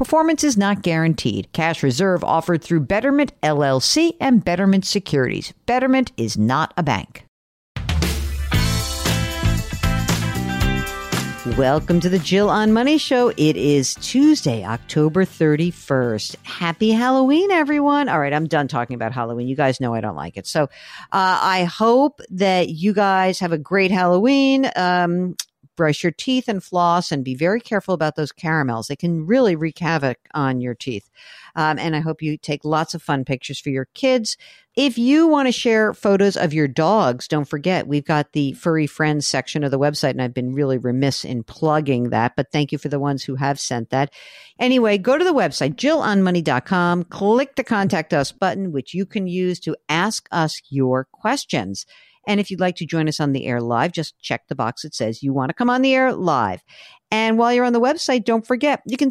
Performance is not guaranteed. Cash reserve offered through Betterment LLC and Betterment Securities. Betterment is not a bank. Welcome to the Jill on Money Show. It is Tuesday, October 31st. Happy Halloween, everyone. All right, I'm done talking about Halloween. You guys know I don't like it. So uh, I hope that you guys have a great Halloween. Um, brush your teeth and floss and be very careful about those caramels. They can really wreak havoc on your teeth. Um, and I hope you take lots of fun pictures for your kids. If you want to share photos of your dogs, don't forget we've got the furry friends section of the website, and I've been really remiss in plugging that, but thank you for the ones who have sent that. Anyway, go to the website, jillonmoney.com, click the contact us button, which you can use to ask us your questions. And if you'd like to join us on the air live, just check the box that says you want to come on the air live. And while you're on the website, don't forget you can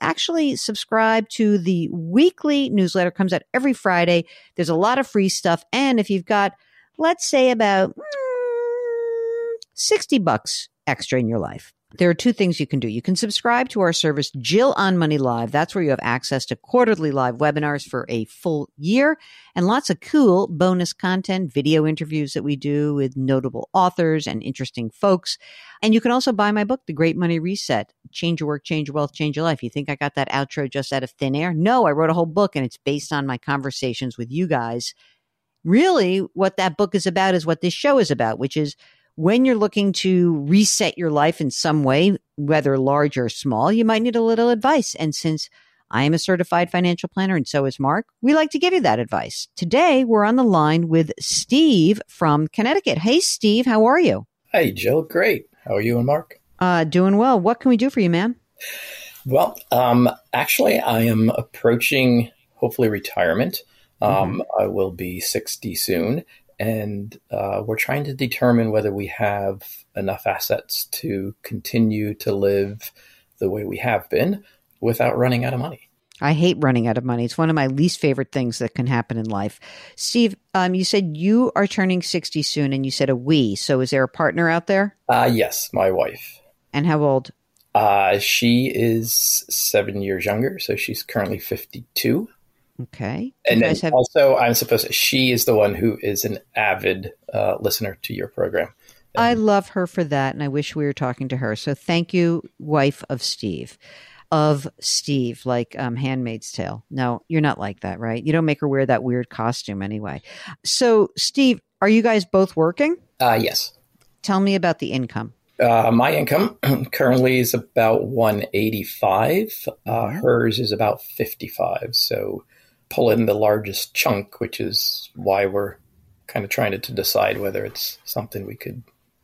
actually subscribe to the weekly newsletter. It comes out every Friday. There's a lot of free stuff, and if you've got, let's say, about mm, sixty bucks extra in your life, there are two things you can do. You can subscribe to our service, Jill on Money Live. That's where you have access to quarterly live webinars for a full year and lots of cool bonus content, video interviews that we do with notable authors and interesting folks. And you can also buy my book, The Great Money Reset Change Your Work, Change Your Wealth, Change Your Life. You think I got that outro just out of thin air? No, I wrote a whole book and it's based on my conversations with you guys. Really, what that book is about is what this show is about, which is when you're looking to reset your life in some way, whether large or small, you might need a little advice. And since I am a certified financial planner and so is Mark, we like to give you that advice. Today, we're on the line with Steve from Connecticut. Hey, Steve, how are you? Hey, Jill. Great. How are you and Mark? Uh, doing well. What can we do for you, man? Well, um, actually, I am approaching hopefully retirement. Um, mm-hmm. I will be 60 soon and uh, we're trying to determine whether we have enough assets to continue to live the way we have been without running out of money. I hate running out of money. It's one of my least favorite things that can happen in life. Steve, um, you said you are turning 60 soon and you said a we. So is there a partner out there? Uh, yes, my wife. And how old? Uh, she is seven years younger. So she's currently 52. Okay. And then have- also, I'm supposed to, she is the one who is an avid uh, listener to your program. And I love her for that, and I wish we were talking to her. So thank you, wife of Steve. Of Steve, like um, Handmaid's Tale. No, you're not like that, right? You don't make her wear that weird costume anyway. So, Steve, are you guys both working? Uh, yes. Tell me about the income. Uh, my income currently is about 185. Uh, hers is about 55. So pull in the largest chunk, which is why we're kind of trying to, to decide whether it's something we could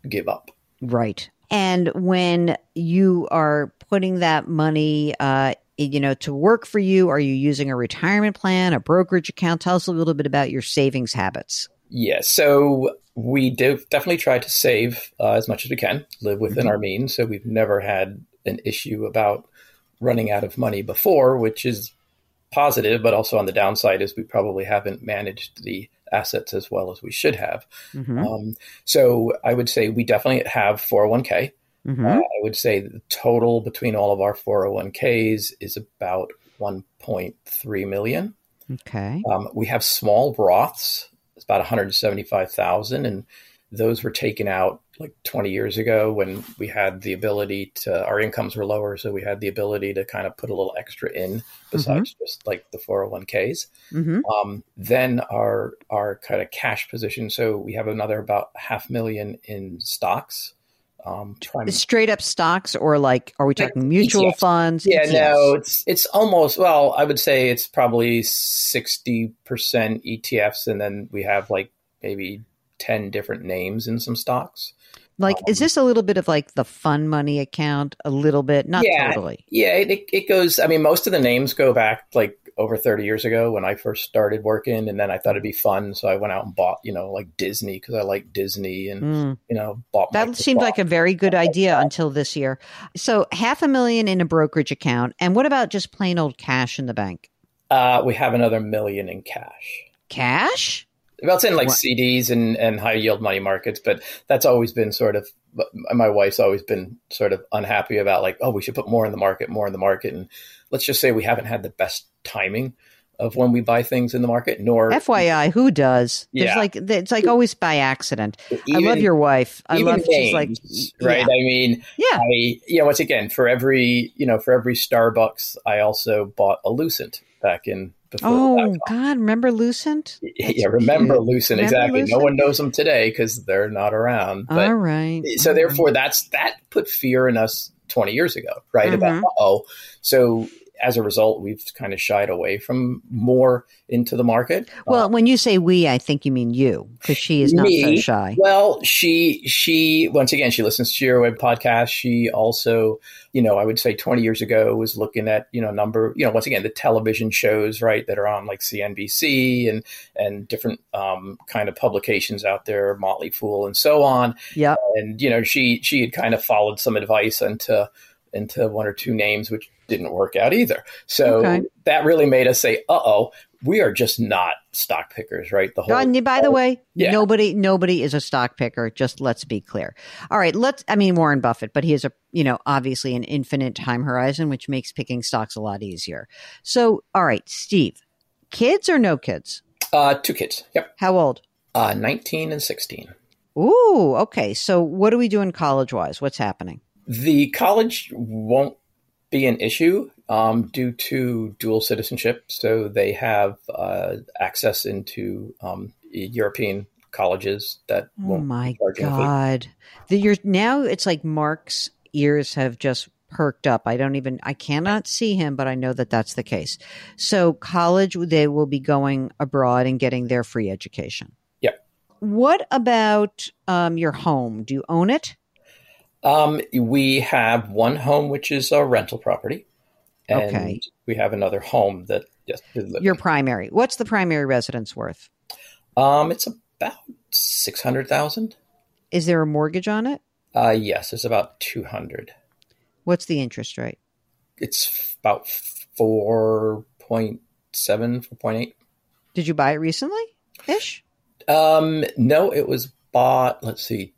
give up. Right. And when you are putting that money, uh, you know, to work for you, are you using a retirement plan, a brokerage account? Tell us a little bit about your savings habits. Yeah, so we do definitely try to save uh, as much as we can, live within mm-hmm. our means. So we've never had an issue about running out of money before, which is positive, but also on the downside is we probably haven't managed the assets as well as we should have. Mm-hmm. Um, so I would say we definitely have 401k. Mm-hmm. Uh, I would say the total between all of our 401ks is about 1.3 million. Okay. Um, we have small Roths. It's about 175,000, and those were taken out like 20 years ago when we had the ability to our incomes were lower so we had the ability to kind of put a little extra in besides mm-hmm. just like the 401ks mm-hmm. um, then our our kind of cash position so we have another about half million in stocks um, trying straight up stocks or like are we talking like mutual ETFs. funds yeah ETFs? no it's it's almost well i would say it's probably 60% etfs and then we have like maybe 10 different names in some stocks. Like, um, is this a little bit of like the fun money account? A little bit, not yeah, totally. Yeah, it, it goes. I mean, most of the names go back like over 30 years ago when I first started working. And then I thought it'd be fun. So I went out and bought, you know, like Disney because I like Disney and, mm. you know, bought That seemed like a very good idea until this year. So half a million in a brokerage account. And what about just plain old cash in the bank? Uh, we have another million in cash. Cash? Well, it's in like what? CDs and, and high yield money markets, but that's always been sort of my wife's always been sort of unhappy about like, oh, we should put more in the market, more in the market. And let's just say we haven't had the best timing of when we buy things in the market, nor FYI, who does? There's yeah. like it's like always by accident. Even, I love your wife. I love names, she's like right. Yeah. I mean, yeah. I, yeah. Once again, for every you know, for every Starbucks, I also bought a Lucent back in oh God, remember Lucent? Yeah, remember cute. Lucent remember exactly. Lucent? No one knows them today because they're not around. But, All right. So therefore, that's that put fear in us 20 years ago, right? Mm-hmm. About oh, so as a result, we've kind of shied away from more into the market. Well, uh, when you say we, I think you mean you, because she is not so shy. Well, she she once again she listens to your web podcast. She also, you know, I would say twenty years ago was looking at you know number you know once again the television shows right that are on like CNBC and and different um, kind of publications out there, Motley Fool and so on. Yeah, and you know she she had kind of followed some advice into into one or two names, which didn't work out either. So okay. that really made us say, "Uh oh, we are just not stock pickers, right?" The whole. by the way, yeah. nobody nobody is a stock picker. Just let's be clear. All right, let's. I mean, Warren Buffett, but he has a you know obviously an infinite time horizon, which makes picking stocks a lot easier. So, all right, Steve, kids or no kids? Uh, two kids. Yep. How old? Uh, nineteen and sixteen. Ooh, okay. So, what are we doing college wise? What's happening? The college won't be an issue um, due to dual citizenship. So they have uh, access into um, European colleges that. Oh my god! The, you're now it's like Mark's ears have just perked up. I don't even I cannot see him, but I know that that's the case. So college, they will be going abroad and getting their free education. Yep. What about um, your home? Do you own it? Um, we have one home which is a rental property, and okay. we have another home that yes, your primary. What's the primary residence worth? Um, it's about six hundred thousand. Is there a mortgage on it? Uh, yes, it's about two hundred. What's the interest rate? It's about 4.7, 4.8. Did you buy it recently ish? Um, no, it was bought, let's see,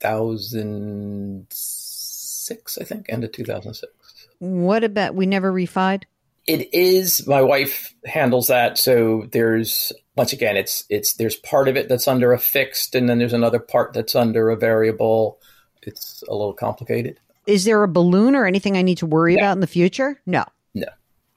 2006, I think, end of 2006. What about, we never refied? It is, my wife handles that. So there's, once again, it's, it's, there's part of it that's under a fixed, and then there's another part that's under a variable. It's a little complicated. Is there a balloon or anything I need to worry no. about in the future? No. No.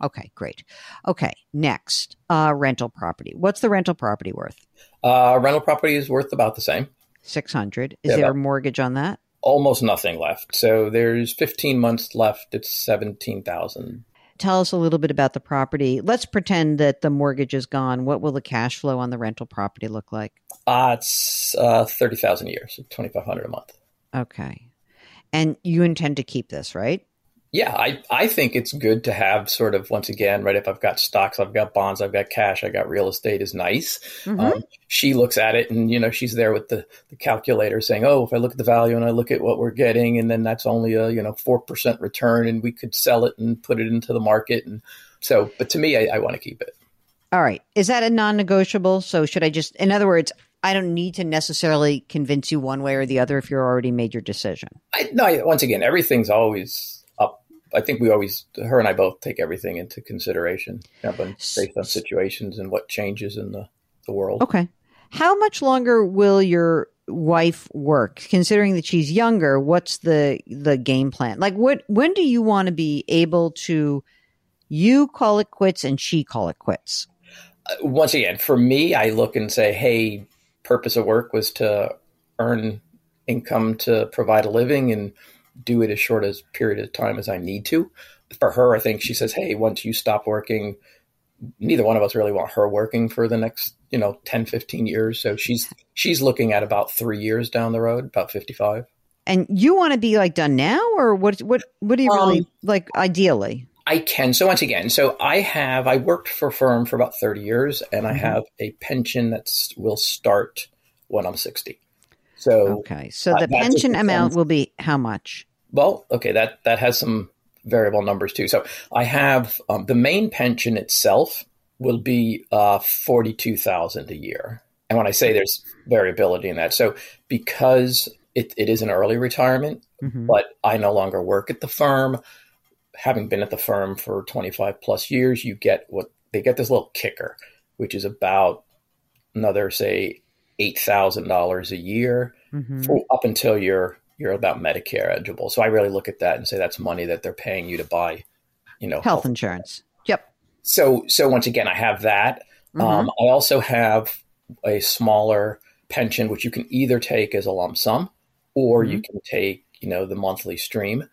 Okay, great. Okay, next, uh, rental property. What's the rental property worth? Uh, rental property is worth about the same. 600. Is yeah, there a mortgage on that? Almost nothing left. So there's 15 months left. It's 17,000. Tell us a little bit about the property. Let's pretend that the mortgage is gone. What will the cash flow on the rental property look like? Uh, it's uh, 30,000 a year, so 2,500 a month. Okay. And you intend to keep this, right? Yeah, I, I think it's good to have sort of once again, right? If I've got stocks, I've got bonds, I've got cash, I got real estate is nice. Mm-hmm. Um, she looks at it and, you know, she's there with the, the calculator saying, oh, if I look at the value and I look at what we're getting, and then that's only a, you know, 4% return and we could sell it and put it into the market. And so, but to me, I, I want to keep it. All right. Is that a non negotiable? So should I just, in other words, I don't need to necessarily convince you one way or the other if you're already made your decision. I, no, once again, everything's always. I think we always, her and I both take everything into consideration you know, based on situations and what changes in the, the world. Okay. How much longer will your wife work considering that she's younger what's the the game plan like what when do you want to be able to you call it quits and she call it quits uh, once again for me i look and say hey purpose of work was to earn income to provide a living and do it as short as period of time as i need to. For her i think she says hey once you stop working neither one of us really want her working for the next you know 10 15 years. So she's she's looking at about three years down the road about 55 and you want to be like done now? Or what what what do you really um, like ideally? I can. So once again so i have i worked for a firm for about 30 years and i mm-hmm. have a pension that will start when i'm 60 so okay. So the pension amount will be how much well okay that that has some variable numbers too. So I have um, the main pension itself will be uh, forty two thousand a year, and when I say there's variability in that, so because it, it is an early retirement, mm-hmm. but I no longer work at the firm. Having been at the firm for twenty five plus years, you get what they get this little kicker, which is about another say eight thousand dollars a year mm-hmm. for, up until you're you're about Medicare eligible. So I really look at that and say that's money that they're paying you to buy, you know, health, health insurance. Yep. So so once again, I have that. Mm-hmm. Um, I also have a smaller pension, which you can either take as a lump sum, or mm-hmm. you can take you know the monthly stream.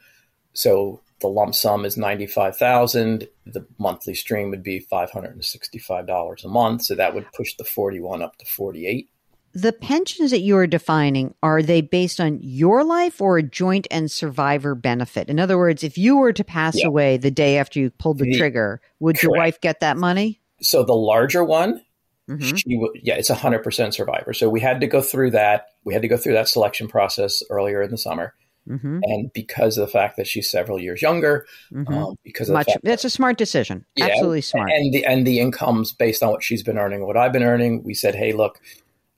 So the lump sum is ninety five thousand. The monthly stream would be five hundred and sixty five dollars a month. So that would push the forty one up to forty eight the pensions that you are defining are they based on your life or a joint and survivor benefit in other words if you were to pass yeah. away the day after you pulled the, the trigger would correct. your wife get that money so the larger one mm-hmm. she yeah it's 100% survivor so we had to go through that we had to go through that selection process earlier in the summer mm-hmm. and because of the fact that she's several years younger mm-hmm. um, because Much, that's a smart decision yeah, absolutely smart and the and the incomes based on what she's been earning what i've been earning we said hey look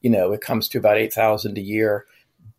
you know, it comes to about 8,000 a year,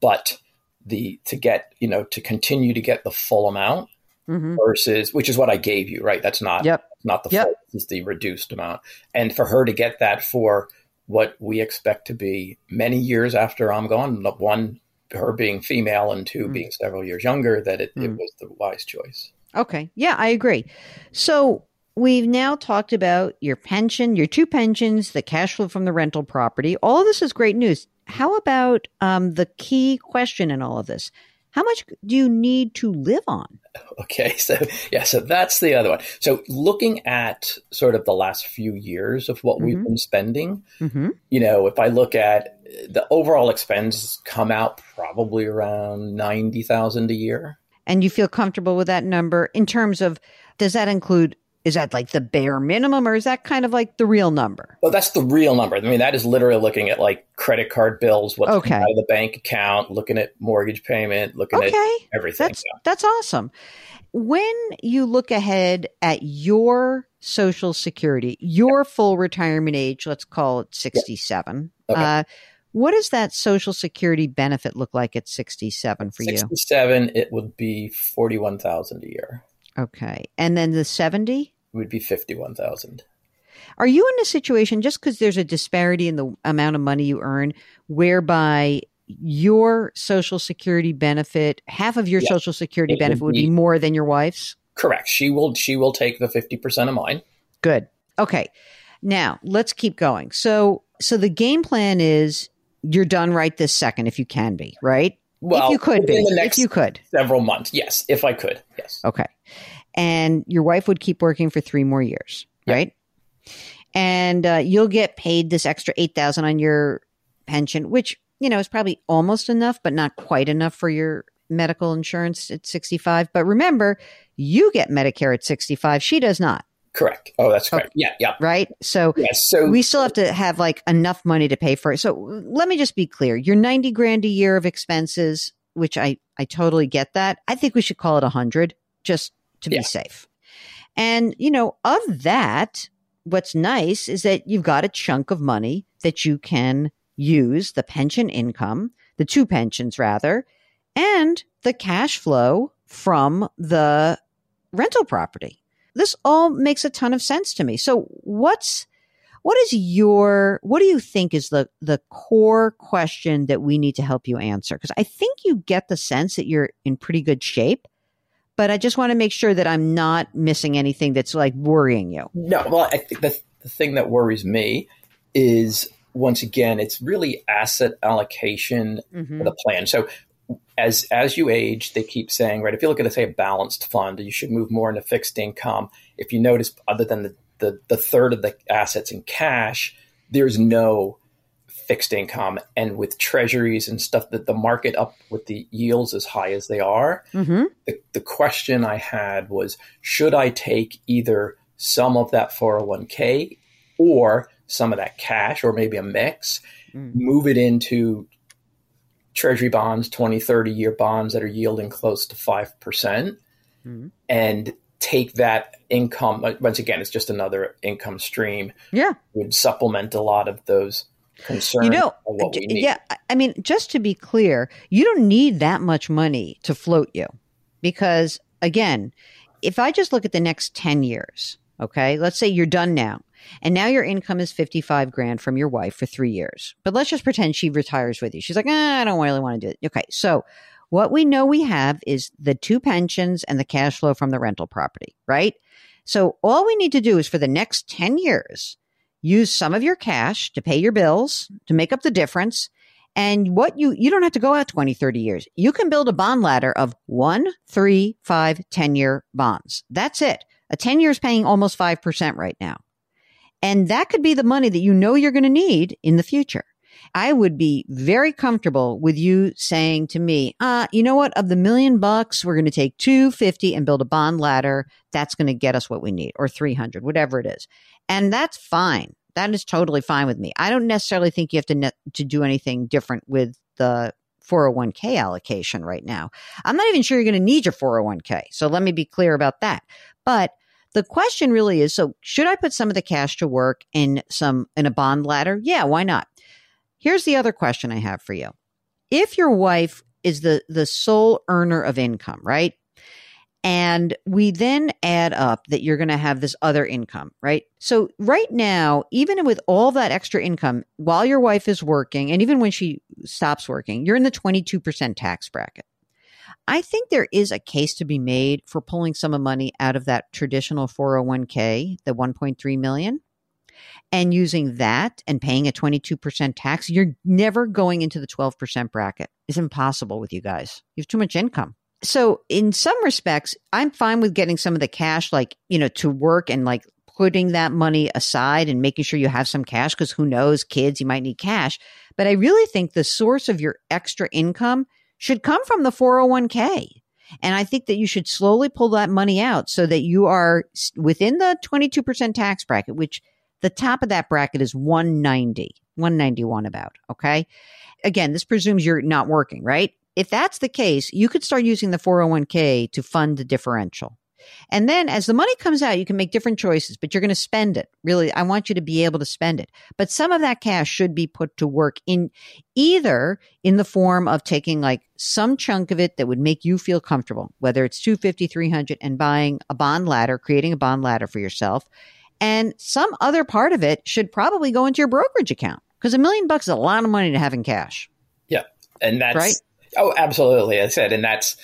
but the, to get, you know, to continue to get the full amount mm-hmm. versus, which is what I gave you, right? That's not, yep. not the yep. full, is the reduced amount. And for her to get that for what we expect to be many years after I'm gone, one, her being female and 2 mm being several years younger, that it, mm it was the wise choice. Okay. Yeah, I agree. So We've now talked about your pension, your two pensions, the cash flow from the rental property. All of this is great news. How about um, the key question in all of this? How much do you need to live on? Okay, so yeah, so that's the other one. So looking at sort of the last few years of what mm-hmm. we've been spending, mm-hmm. you know, if I look at the overall expense come out probably around 90,000 a year. And you feel comfortable with that number in terms of does that include is that like the bare minimum or is that kind of like the real number? Well, that's the real number. I mean, that is literally looking at like credit card bills, what's okay. out of the bank account, looking at mortgage payment, looking okay. at everything. That's, that's awesome. When you look ahead at your social security, your full retirement age, let's call it 67. Okay. Uh, what does that social security benefit look like at 67 for 67, you? 67, it would be 41,000 a year. Okay. And then the 70? Would be 51,000. Are you in a situation just because there's a disparity in the amount of money you earn whereby your social security benefit, half of your yeah. social security it benefit would be, would be more than your wife's? Correct. She will she will take the 50% of mine. Good. Okay. Now, let's keep going. So so the game plan is you're done right this second if you can be, right? Well, if you could be, if you could, several months. Yes, if I could. Yes. Okay. And your wife would keep working for three more years, yep. right? And uh, you'll get paid this extra eight thousand on your pension, which you know is probably almost enough, but not quite enough for your medical insurance at sixty five. But remember, you get Medicare at sixty five. She does not. Correct. Oh, that's correct. Okay. Yeah, yeah. Right. So, yes, so we still have to have like enough money to pay for it. So let me just be clear: your ninety grand a year of expenses, which I I totally get that. I think we should call it a hundred just to yeah. be safe. And you know, of that, what's nice is that you've got a chunk of money that you can use the pension income, the two pensions rather, and the cash flow from the rental property. This all makes a ton of sense to me. So what's what is your what do you think is the the core question that we need to help you answer? Because I think you get the sense that you're in pretty good shape, but I just want to make sure that I'm not missing anything that's like worrying you. No, well, I think the, the thing that worries me is once again, it's really asset allocation mm-hmm. the plan. So as as you age, they keep saying, right, if you look at say a balanced fund, you should move more into fixed income. If you notice, other than the the, the third of the assets in cash, there's no fixed income. And with treasuries and stuff that the market up with the yields as high as they are, mm-hmm. the, the question I had was should I take either some of that 401k or some of that cash or maybe a mix, mm. move it into treasury bonds, 20, 30 year bonds that are yielding close to 5%, mm. and take that income once again it's just another income stream yeah would supplement a lot of those concerns you know yeah i mean just to be clear you don't need that much money to float you because again if i just look at the next 10 years okay let's say you're done now and now your income is 55 grand from your wife for three years but let's just pretend she retires with you. She's like eh, i don't really want to do it. Okay so what we know we have is the two pensions and the cash flow from the rental property, right? So all we need to do is for the next 10 years, use some of your cash to pay your bills, to make up the difference. And what you, you don't have to go out 20, 30 years. You can build a bond ladder of one, three, five, 10 year bonds. That's it. A 10 years paying almost 5% right now. And that could be the money that you know you're going to need in the future. I would be very comfortable with you saying to me, uh, you know what? Of the million bucks, we're going to take 250 and build a bond ladder. That's going to get us what we need or 300, whatever it is. And that's fine. That is totally fine with me. I don't necessarily think you have to ne- to do anything different with the 401k allocation right now. I'm not even sure you're going to need your 401k. So let me be clear about that. But the question really is so should I put some of the cash to work in some in a bond ladder? Yeah, why not? Here's the other question I have for you. If your wife is the, the sole earner of income, right? And we then add up that you're going to have this other income, right? So, right now, even with all that extra income, while your wife is working, and even when she stops working, you're in the 22% tax bracket. I think there is a case to be made for pulling some of money out of that traditional 401k, the 1.3 million, and using that and paying a 22% tax, you're never going into the 12% bracket. It's impossible with you guys. You have too much income. So in some respects, I'm fine with getting some of the cash, like, you know, to work and like putting that money aside and making sure you have some cash because who knows, kids, you might need cash. But I really think the source of your extra income should come from the 401k. And I think that you should slowly pull that money out so that you are within the 22% tax bracket, which the top of that bracket is 190, 191 about. Okay. Again, this presumes you're not working, right? If that's the case, you could start using the 401k to fund the differential. And then as the money comes out, you can make different choices, but you're going to spend it. Really, I want you to be able to spend it. But some of that cash should be put to work in either in the form of taking like some chunk of it that would make you feel comfortable, whether it's 250, 300 and buying a bond ladder, creating a bond ladder for yourself and some other part of it should probably go into your brokerage account because a million bucks is a lot of money to have in cash. Yeah. And that's right. Oh, absolutely. I said, and that's,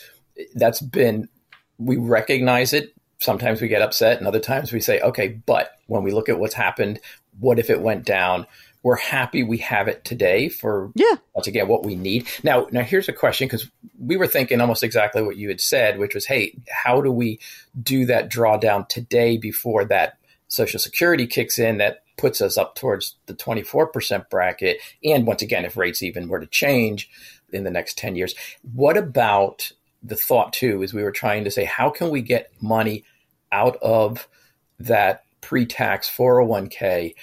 that's been, we recognize it. Sometimes we get upset and other times we say, okay, but when we look at what's happened, what if it went down? We're happy we have it today for yeah. once again what we need. Now, now here's a question because we were thinking almost exactly what you had said, which was, hey, how do we do that drawdown today before that Social Security kicks in, that puts us up towards the 24% bracket. And once again, if rates even were to change in the next 10 years, what about the thought too is we were trying to say, how can we get money out of that pre tax 401k?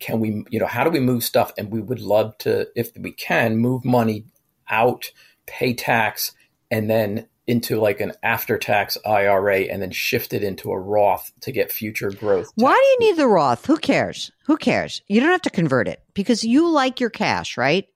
Can we, you know, how do we move stuff? And we would love to, if we can, move money out, pay tax, and then into like an after tax IRA and then shift it into a Roth to get future growth. Why do you need the Roth? Who cares? Who cares? You don't have to convert it because you like your cash, right?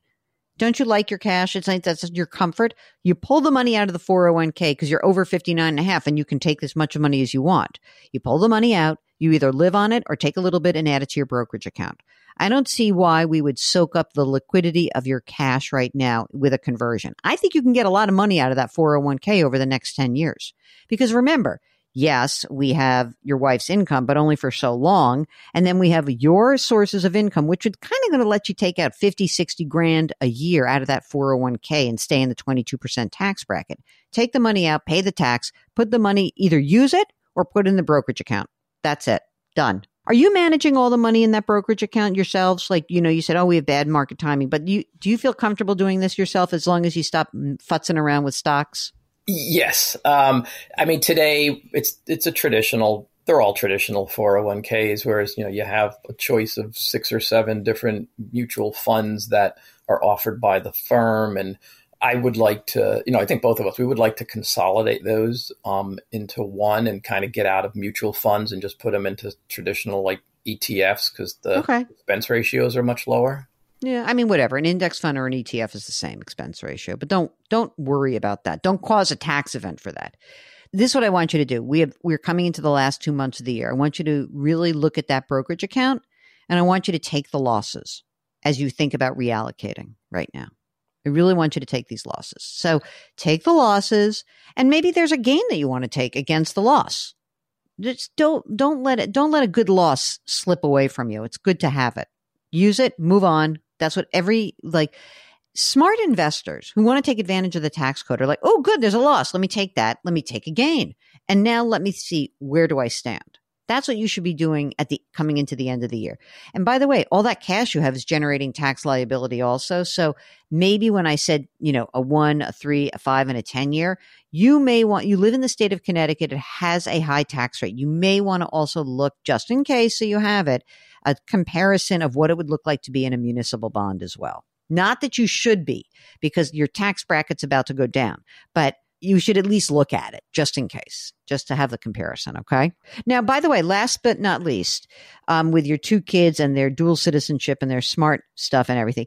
Don't you like your cash? It's like that's your comfort. You pull the money out of the 401k because you're over 59 and a half and you can take as much money as you want. You pull the money out, you either live on it or take a little bit and add it to your brokerage account. I don't see why we would soak up the liquidity of your cash right now with a conversion. I think you can get a lot of money out of that 401k over the next 10 years. Because remember, yes, we have your wife's income, but only for so long. And then we have your sources of income, which would kind of going to let you take out 50, 60 grand a year out of that 401k and stay in the 22% tax bracket. Take the money out, pay the tax, put the money, either use it or put in the brokerage account. That's it. Done. Are you managing all the money in that brokerage account yourselves? Like, you know, you said, oh, we have bad market timing, but you, do you feel comfortable doing this yourself as long as you stop mm, futzing around with stocks? Yes. Um, I mean, today it's, it's a traditional, they're all traditional 401ks, whereas, you know, you have a choice of six or seven different mutual funds that are offered by the firm. And I would like to, you know, I think both of us, we would like to consolidate those um, into one and kind of get out of mutual funds and just put them into traditional like ETFs because the okay. expense ratios are much lower. Yeah, I mean, whatever. An index fund or an ETF is the same expense ratio, but don't don't worry about that. Don't cause a tax event for that. This is what I want you to do. We have we're coming into the last two months of the year. I want you to really look at that brokerage account, and I want you to take the losses as you think about reallocating right now. I really want you to take these losses. So take the losses and maybe there's a gain that you want to take against the loss. Just don't don't let it don't let a good loss slip away from you. It's good to have it. Use it, move on. That's what every like smart investors who want to take advantage of the tax code are like, "Oh good, there's a loss. Let me take that. Let me take a gain. And now let me see where do I stand?" That's what you should be doing at the coming into the end of the year. And by the way, all that cash you have is generating tax liability also. So maybe when I said, you know, a one, a three, a five, and a 10 year, you may want, you live in the state of Connecticut. It has a high tax rate. You may want to also look just in case so you have it, a comparison of what it would look like to be in a municipal bond as well. Not that you should be because your tax bracket's about to go down, but you should at least look at it just in case, just to have the comparison. Okay. Now, by the way, last but not least, um, with your two kids and their dual citizenship and their smart stuff and everything,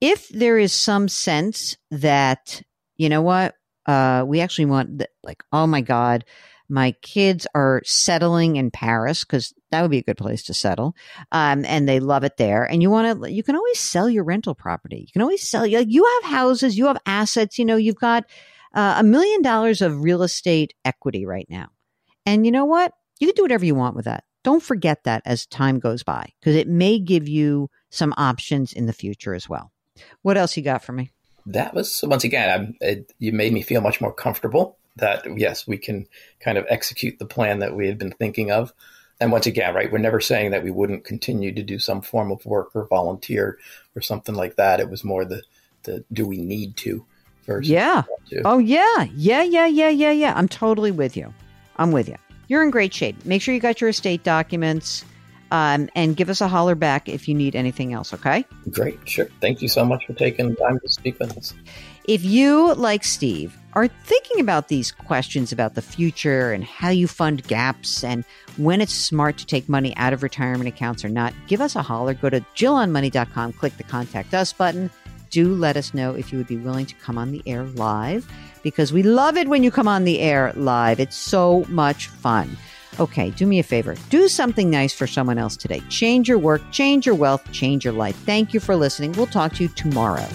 if there is some sense that, you know what, uh, we actually want, the, like, oh my God, my kids are settling in Paris because that would be a good place to settle. Um, and they love it there. And you want to, you can always sell your rental property. You can always sell, you, have houses, you have assets, you know, you've got, uh, a million dollars of real estate equity right now. And you know what? You can do whatever you want with that. Don't forget that as time goes by because it may give you some options in the future as well. What else you got for me? That was once again, it, you made me feel much more comfortable that yes, we can kind of execute the plan that we had been thinking of. And once again, right, we're never saying that we wouldn't continue to do some form of work or volunteer or something like that. It was more the the do we need to versus yeah. Oh yeah, yeah, yeah, yeah, yeah, yeah. I'm totally with you. I'm with you. You're in great shape. Make sure you got your estate documents. Um, and give us a holler back if you need anything else, okay? Great, sure. Thank you so much for taking the time to speak with us. If you, like Steve, are thinking about these questions about the future and how you fund gaps and when it's smart to take money out of retirement accounts or not, give us a holler. Go to JillOnMoney.com, click the Contact Us button do let us know if you would be willing to come on the air live because we love it when you come on the air live. It's so much fun. Okay, do me a favor. Do something nice for someone else today. Change your work, change your wealth, change your life. Thank you for listening. We'll talk to you tomorrow.